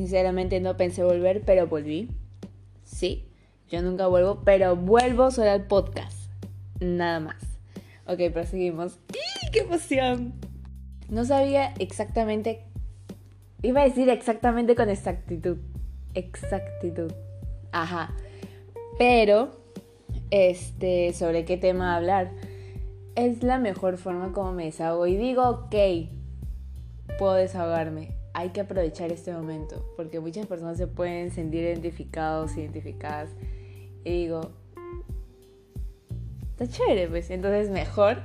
Sinceramente no pensé volver, pero volví. Sí, yo nunca vuelvo, pero vuelvo solo al podcast. Nada más. Ok, proseguimos. ¡Qué emoción! No sabía exactamente... Iba a decir exactamente con exactitud. Exactitud. Ajá. Pero, este, sobre qué tema hablar. Es la mejor forma como me desahogo. Y digo, ok, puedo desahogarme. Hay que aprovechar este momento. Porque muchas personas se pueden sentir identificados, identificadas. Y digo, está chévere, pues. Entonces, mejor.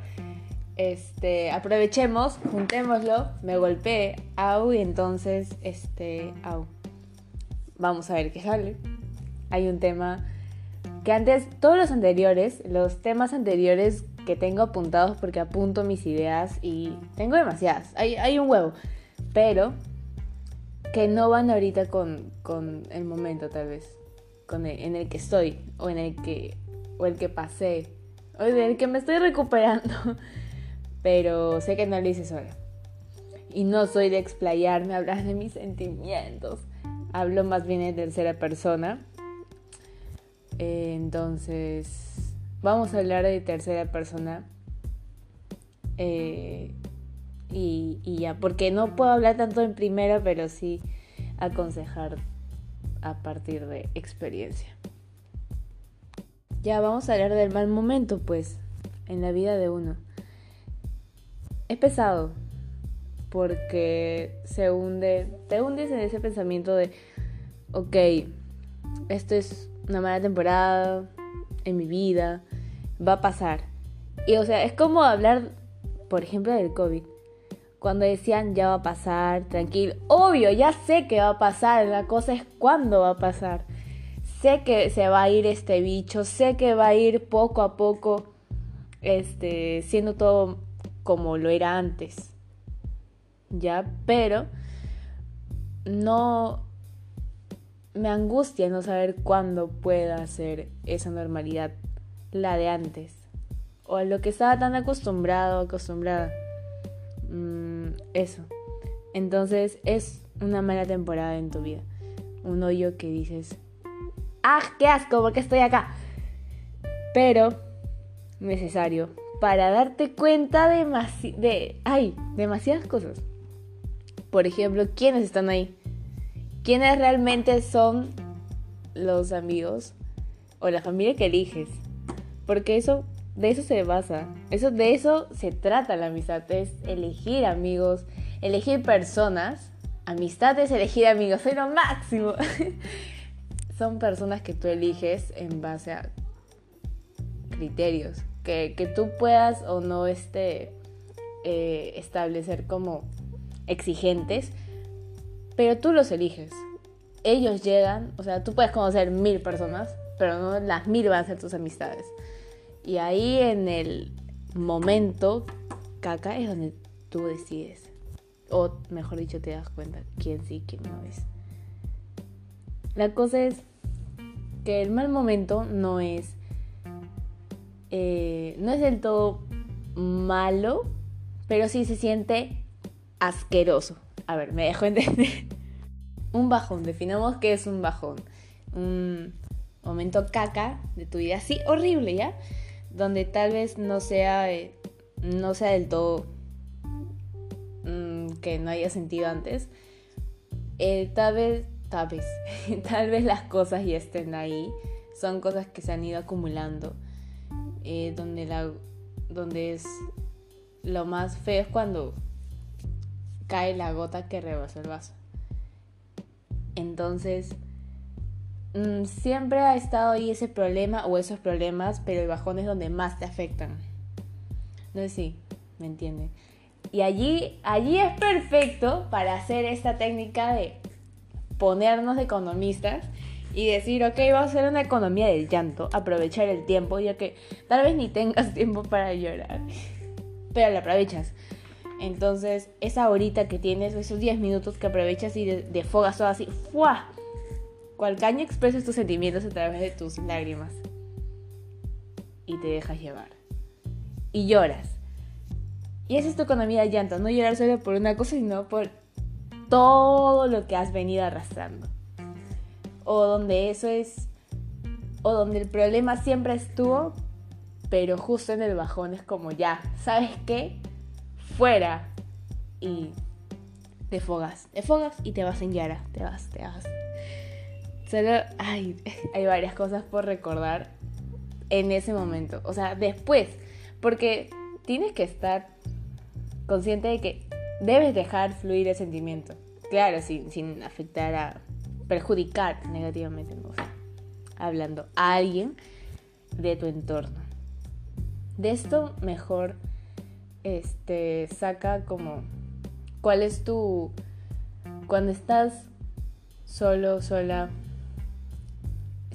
Este, aprovechemos, juntémoslo, me golpeé, au, y entonces, este, au. Vamos a ver qué sale. Hay un tema que antes, todos los anteriores, los temas anteriores que tengo apuntados porque apunto mis ideas y tengo demasiadas, hay, hay un huevo, pero que no van ahorita con, con el momento tal vez, con el, en el que estoy o en el que, o el que pasé, o en el que me estoy recuperando, pero sé que no lo hice sola. Y no soy de explayarme, hablar de mis sentimientos. Hablo más bien en tercera persona entonces, vamos a hablar de tercera persona. Eh, y, ya, porque no puedo hablar tanto en primera, pero sí aconsejar a partir de experiencia. Ya vamos a hablar del mal momento, pues, en la vida de uno. Es pesado, porque se hunde, te hundes en ese pensamiento de, ok, esto es una mala temporada en mi vida, va a pasar. Y o sea, es como hablar, por ejemplo, del COVID. Cuando decían ya va a pasar, tranquilo. Obvio, ya sé que va a pasar. La cosa es cuándo va a pasar. Sé que se va a ir este bicho. Sé que va a ir poco a poco. Este. siendo todo como lo era antes. Ya, pero. No me angustia no saber cuándo pueda ser esa normalidad, la de antes, o a lo que estaba tan acostumbrado, acostumbrada. Mm, eso. Entonces es una mala temporada en tu vida. Un hoyo que dices, ¡ah, qué asco! ¿Por qué estoy acá? Pero necesario para darte cuenta de, de ay, demasiadas cosas. Por ejemplo, ¿quiénes están ahí? quiénes realmente son los amigos o la familia que eliges. Porque eso, de eso se basa. Eso, de eso se trata la amistad. Es elegir amigos, elegir personas. Amistad es elegir amigos. Soy lo máximo. son personas que tú eliges en base a criterios. Que, que tú puedas o no este, eh, establecer como exigentes pero tú los eliges. Ellos llegan, o sea, tú puedes conocer mil personas, pero no las mil van a ser tus amistades. Y ahí en el momento, caca, es donde tú decides. O mejor dicho, te das cuenta quién sí, quién no es. La cosa es que el mal momento no es. Eh, no es del todo malo, pero sí se siente asqueroso. A ver, me dejo entender. un bajón, definamos qué es un bajón. Un momento caca de tu vida, sí, horrible, ¿ya? Donde tal vez no sea, eh, no sea del todo mm, que no haya sentido antes. Eh, tal vez, tal vez, tal vez las cosas ya estén ahí. Son cosas que se han ido acumulando. Eh, donde, la, donde es lo más feo es cuando cae la gota que rebasa el vaso. Entonces, mm, siempre ha estado ahí ese problema o esos problemas, pero el bajón es donde más te afectan. No sé si me entienden. Y allí, allí es perfecto para hacer esta técnica de ponernos economistas y decir, ok, vamos a hacer una economía del llanto, aprovechar el tiempo, ya que tal vez ni tengas tiempo para llorar, pero lo aprovechas. Entonces, esa horita que tienes, esos 10 minutos que aprovechas y de, fogas todo así. Cual caño expresas tus sentimientos a través de tus lágrimas. Y te dejas llevar. Y lloras. Y esa es tu economía de llanto. No llorar solo por una cosa, sino por todo lo que has venido arrastrando. O donde eso es, o donde el problema siempre estuvo, pero justo en el bajón es como ya, ¿sabes qué? Fuera. Y te fogas, te fogas y te vas en Yara, te vas, te vas. Solo hay, varias cosas por recordar en ese momento, o sea, después, porque tienes que estar consciente de que debes dejar fluir el sentimiento, claro, sin, sin afectar a perjudicar negativamente, hablando a alguien de tu entorno. De esto mejor este saca como cuál es tu cuando estás solo, sola,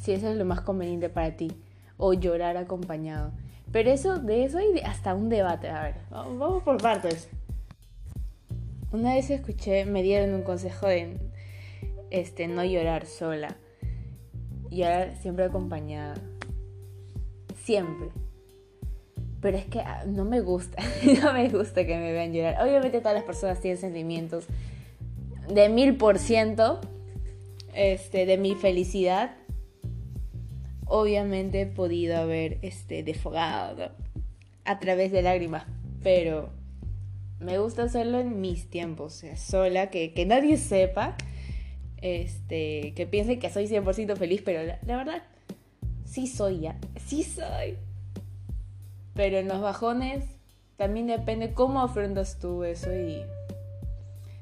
si eso es lo más conveniente para ti o llorar acompañado. Pero eso, de eso hay hasta un debate. A ver, vamos por partes. Una vez escuché, me dieron un consejo de este, no llorar sola. Llorar siempre acompañada. Siempre. Pero es que ah, no me gusta, no me gusta que me vean llorar. Obviamente todas las personas tienen sentimientos de mil por ciento este, de mi felicidad obviamente podido haber este, defogado a través de lágrimas, pero me gusta hacerlo en mis tiempos, sea, sola, que, nadie sepa, este, que piense que soy 100% feliz, pero la, la, verdad, sí soy ya, sí soy. Pero en los bajones también depende cómo afrontas tú eso y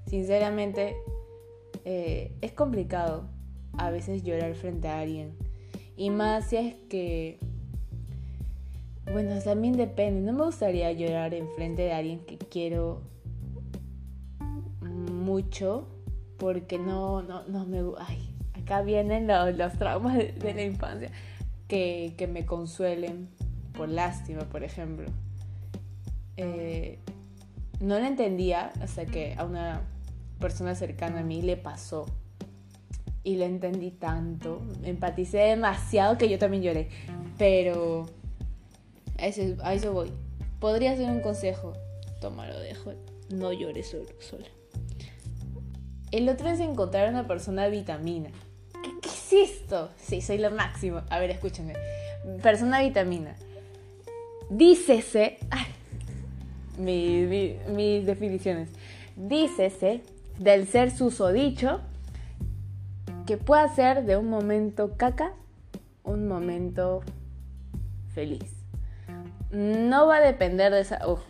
sinceramente eh, es complicado a veces llorar frente a alguien y más si es que... Bueno, también depende. No me gustaría llorar enfrente de alguien que quiero mucho porque no, no, no me... Ay, acá vienen los, traumas de, la infancia que, que, me consuelen por lástima, por ejemplo. Eh, no lo entendía hasta que a una persona cercana a mí le pasó y lo entendí tanto, empaticé demasiado que yo también lloré, pero a eso, voy. Podría ser un consejo, tómalo, dejo, no llores solo, sola. El otro es encontrar una persona vitamina. ¿Qué, ¿Qué, es esto? Sí, soy lo máximo. A ver, escúchame. Persona vitamina. Dícese. Ay, mis definiciones. Dícese del ser susodicho que pueda ser de un momento caca, un momento feliz. No va a depender de esa, ojo,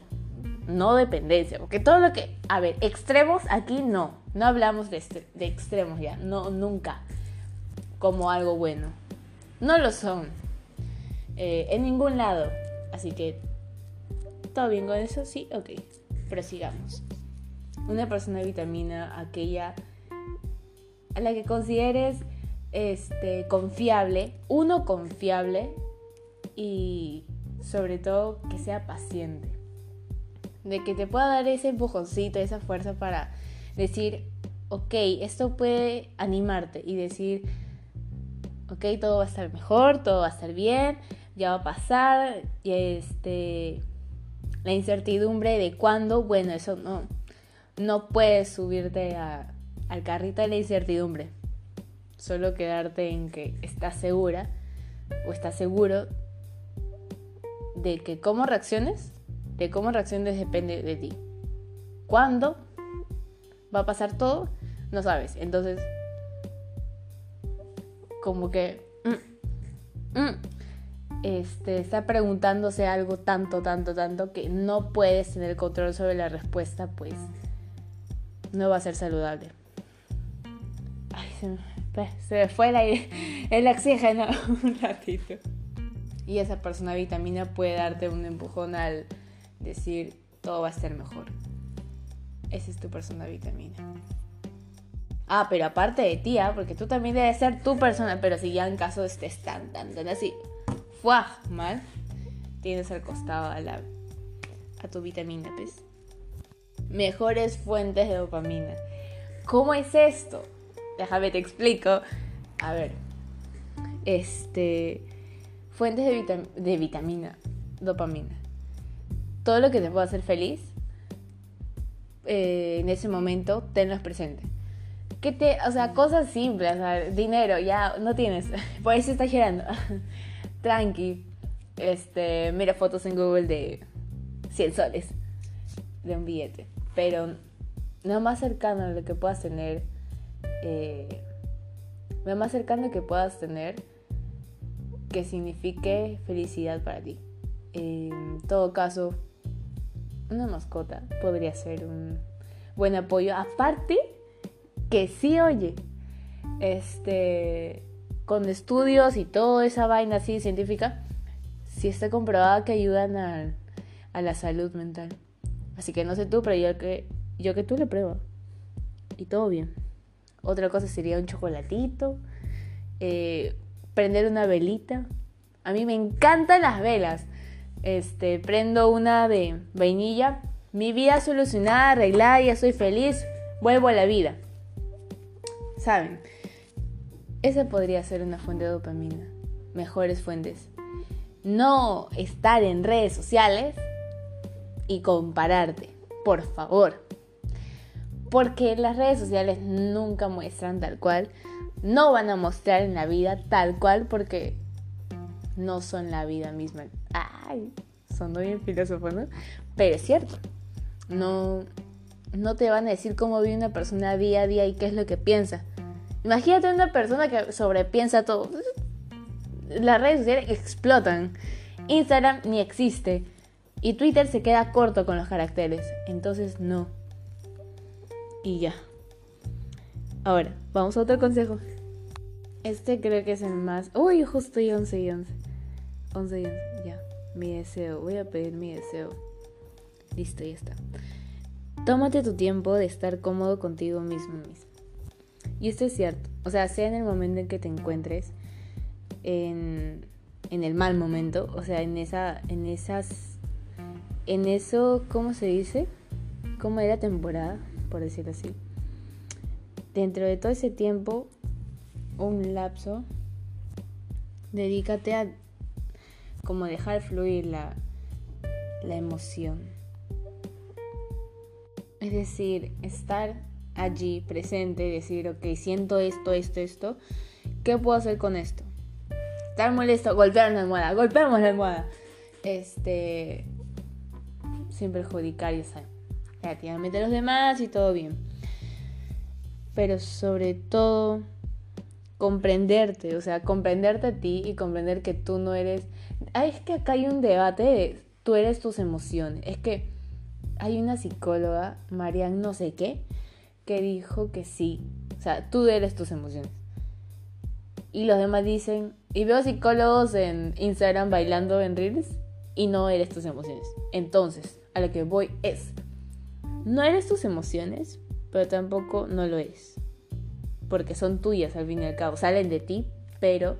no dependencia, porque todo lo que, a ver, extremos aquí no, no hablamos de, de extremos ya, no, nunca, como algo bueno. No lo son, eh, en ningún lado, así que, ¿todo bien con eso? Sí, ok, prosigamos. Una persona de vitamina, aquella a la que consideres este, confiable, uno confiable y sobre todo que sea paciente. De que te pueda dar ese empujoncito, esa fuerza para decir, ok, esto puede animarte y decir, ok, todo va a estar mejor, todo va a estar bien, ya va a pasar, y este, la incertidumbre de cuándo, bueno, eso no, no puedes subirte a, al carrito de la incertidumbre. Solo quedarte en que estás segura o estás seguro de que cómo reacciones, de cómo reacciones depende de ti. ¿Cuándo va a pasar todo? No sabes. Entonces, como que mm, mm, este, está preguntándose algo tanto, tanto, tanto que no puedes tener control sobre la respuesta, pues no va a ser saludable se me, fue el, el oxígeno un ratito. Y esa persona vitamina puede darte un empujón al decir todo va a ser mejor. Esa es tu persona vitamina. Ah, pero aparte de ti, ¿ah? porque tú también debes ser tu persona, pero si ya en caso estés tan, tan, tan así, ¡fuah! mal, tienes al costado a, la, a tu vitamina, ¿ves? Mejores fuentes de dopamina. ¿Cómo es esto? Déjame te explico. A ver, este, fuentes de, vitamina, dopamina. Todo lo que te pueda hacer feliz, eh, en ese momento, tenlos presente. que te, o sea, cosas simples, dinero, ya no tienes, por eso estás girando. Tranqui. Este, mira fotos en Google de 100 soles de un billete, pero lo más cercano a lo que puedas tener, eh, lo más cercano que puedas tener que signifique felicidad para ti. En todo caso, una mascota podría ser un buen apoyo. Aparte, que sí, oye, este, con estudios y toda esa vaina así científica, sí está comprobada que ayudan a, la salud mental. Así que no sé tú, pero yo que, yo que tú le pruebo. Y todo bien. Otra cosa sería un chocolatito, eh, prender una velita. A mí me encantan las velas. Este, prendo una de vainilla. Mi vida solucionada, arreglada, ya soy feliz. Vuelvo a la vida. ¿Saben? Esa podría ser una fuente de dopamina. Mejores fuentes. No estar en redes sociales y compararte. Por favor. Porque las redes sociales nunca muestran tal cual. No van a mostrar en la vida tal cual porque no son la vida misma. Ay, son bien filósofo, ¿no? Pero es cierto. No, no te van a decir cómo vive una persona día a día y qué es lo que piensa. Imagínate una persona que sobrepiensa todo. Las redes sociales explotan. Instagram ni existe. Y Twitter se queda corto con los caracteres. Entonces no. Y ya. Ahora, vamos a otro consejo. Este creo que es el más... Uy, justo y 11 y 11. 11 y 11, ya. Mi deseo. Voy a pedir mi deseo. Listo, ya está. Tómate tu tiempo de estar cómodo contigo mismo mismo. Y esto es cierto. O sea, sea en el momento en que te encuentres, en, en el mal momento, o sea, en esa, en esas, en eso, ¿cómo se dice? ¿Cómo era temporada? Por decirlo así. Dentro de todo ese tiempo, un lapso, dedícate a como dejar fluir la, la emoción. Es decir, estar allí presente decir, ok, siento esto, esto, esto, ¿qué puedo hacer con esto? Estar molesto, golpear una almohada, golpeamos la almohada. Este, sin perjudicar, ya saben, relativamente a los demás y todo bien. Pero sobre todo, comprenderte, o sea, comprenderte a ti y comprender que tú no eres... Ay, es que acá hay un debate de tú eres tus emociones. Es que hay una psicóloga, Marianne no sé qué, que dijo que sí. O sea, tú eres tus emociones. Y los demás dicen, y veo psicólogos en Instagram bailando en Reels y no eres tus emociones. Entonces, a lo que voy es, no eres tus emociones, pero tampoco no lo eres. Porque son tuyas al fin y al cabo, salen de ti, pero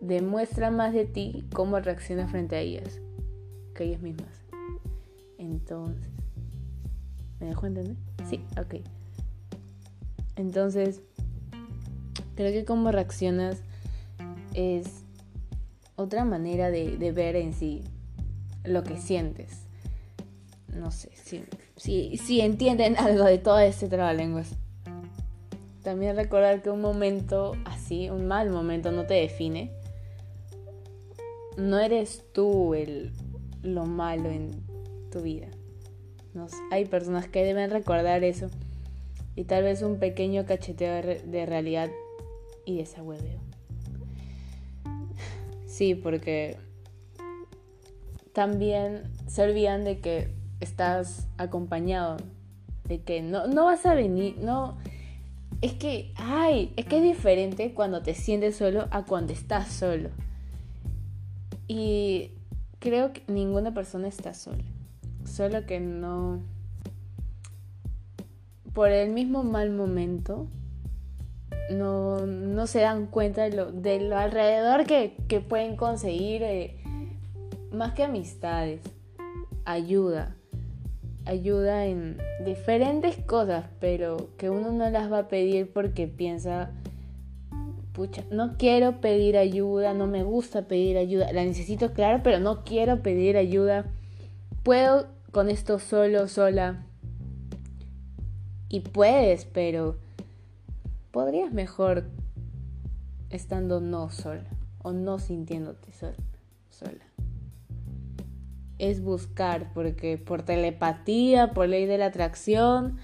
demuestran más de ti cómo reaccionas frente a ellas que ellas mismas. Entonces, ¿me dejo entender? Sí, ok. Entonces, creo que cómo reaccionas es otra manera de, ver en sí lo que sientes. No sé si, si, si entienden algo de todo este trabalenguas. También recordar que un momento así, un mal momento, no te define. No eres tú el, lo malo en tu vida hay personas que deben recordar eso. Y tal vez un pequeño cacheteo de, realidad y desahueveo. Sí, porque también se olvidan de que estás acompañado, de que no, no vas a venir, no... Es que, ay, es que es diferente cuando te sientes solo a cuando estás solo. Y creo que ninguna persona está sola. Solo que no... Por el mismo mal momento, no, no se dan cuenta de lo, de lo alrededor que, que pueden conseguir, eh, más que amistades, ayuda. Ayuda en diferentes cosas, pero que uno no las va a pedir porque piensa, pucha, no quiero pedir ayuda, no me gusta pedir ayuda, la necesito claro, pero no quiero pedir ayuda. Puedo con esto solo, sola. Y puedes, pero podrías mejor estando no sola o no sintiéndote sola. sola. Es buscar, porque por telepatía, por ley de la atracción,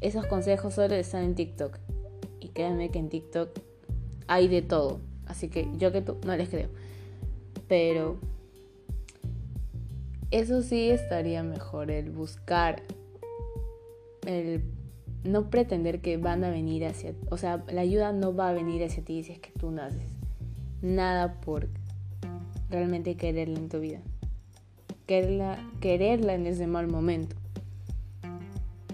esos consejos solo están en TikTok. Y créanme que en TikTok hay de todo. Así que yo que tú no les creo. Pero eso sí estaría mejor, el buscar, el no pretender que van a venir hacia, o sea, la ayuda no va a venir hacia ti si es que tú naces. Nada por realmente quererla en tu vida. Quererla, quererla en ese mal momento.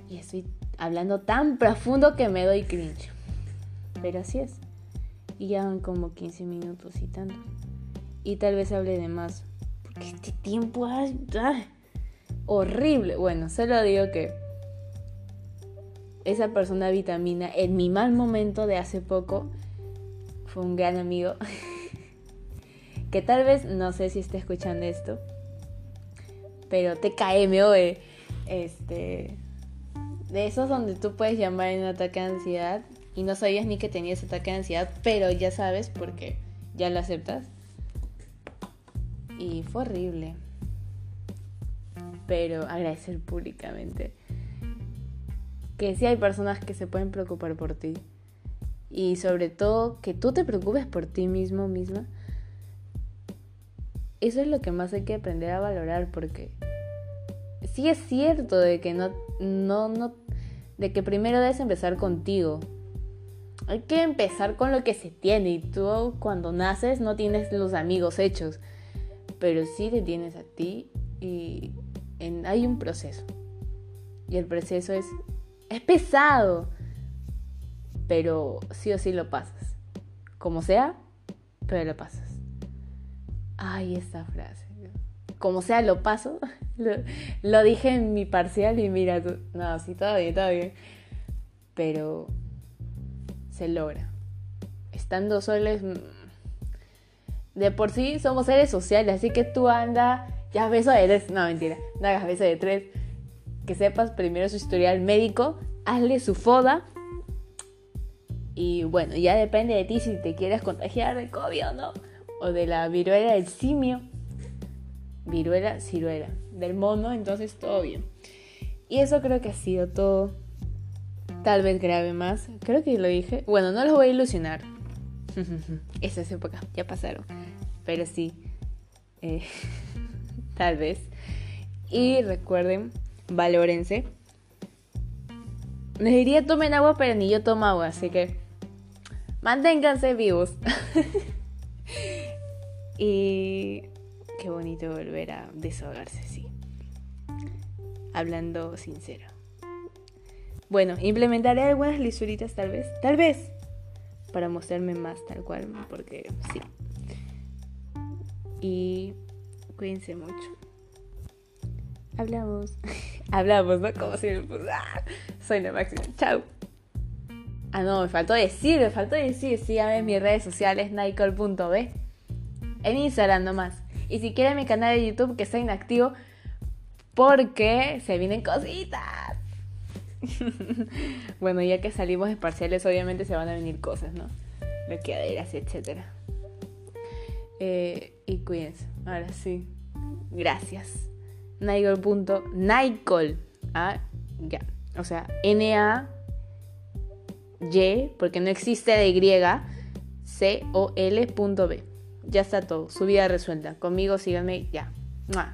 Y estoy hablando tan profundo que me doy cringe. Pero así es. Y ya van como 15 minutos y tanto. Y tal vez hable de más. Porque este tiempo es horrible. Bueno, solo digo que esa persona vitamina en mi mal momento de hace poco fue un gran amigo. que tal vez, no sé si está escuchando esto. Pero TKM, oe. Este de esos donde tú puedes llamar en un ataque de ansiedad y no sabías ni que tenías ataque de ansiedad, pero ya sabes porque ya lo aceptas. Y fue horrible. Pero agradecer públicamente que sí hay personas que se pueden preocupar por ti. Y sobre todo que tú te preocupes por ti mismo, misma. Eso es lo que más hay que aprender a valorar porque sí es cierto de que no, no, no, de que primero debes empezar contigo. Hay que empezar con lo que se tiene y tú cuando naces no tienes los amigos hechos, pero sí te tienes a ti y hay un proceso. Y el proceso es, es pesado, pero sí o sí lo pasas. Como sea, pero lo pasas. Ay, esta frase como sea lo paso. Lo, dije en mi parcial y mira, no, sí, todo bien, todo bien. Pero se logra. Estando soles, mm, de por sí somos seres sociales, así que tú anda, ya beso de tres, no mentira, no hagas beso de tres. Que sepas primero su historial médico, hazle su foda. Y bueno, ya depende de ti si te quieres contagiar de COVID o no. O de la viruela del simio viruela, ciruela, del mono, entonces todo bien. Y eso creo que ha sido todo. Tal vez grave más. Creo que lo dije. Bueno, no los voy a ilusionar. Esas épocas ya pasaron. Pero sí. Eh, tal vez. Y recuerden, valórense. Les diría tomen agua, pero ni yo tomo agua, así que manténganse vivos. y Qué bonito volver a desahogarse así. Hablando sincero. Bueno, implementaré algunas lisuritas tal vez. Tal vez. Para mostrarme más tal cual. Porque sí. Y cuídense mucho. Hablamos. Hablamos, ¿no? Como si ¡Ah! Soy la máxima. Chao. Ah, no, me faltó decir, me faltó decir. Síganme en mis redes sociales, nicole.b. En Instagram nomás. Y si quieren mi canal de YouTube que está inactivo porque se vienen cositas. bueno, ya que salimos de parciales, obviamente se van a venir cosas, ¿no? Bloqueaderas, etc. Eh, y cuídense. Ahora sí. Gracias. Nigel.Nicol. Ah, ya. O sea, N-A-Y, porque no existe de Y, C-O-L.B. Ya está todo. Su vida resuelta. Conmigo síganme ya. Bye.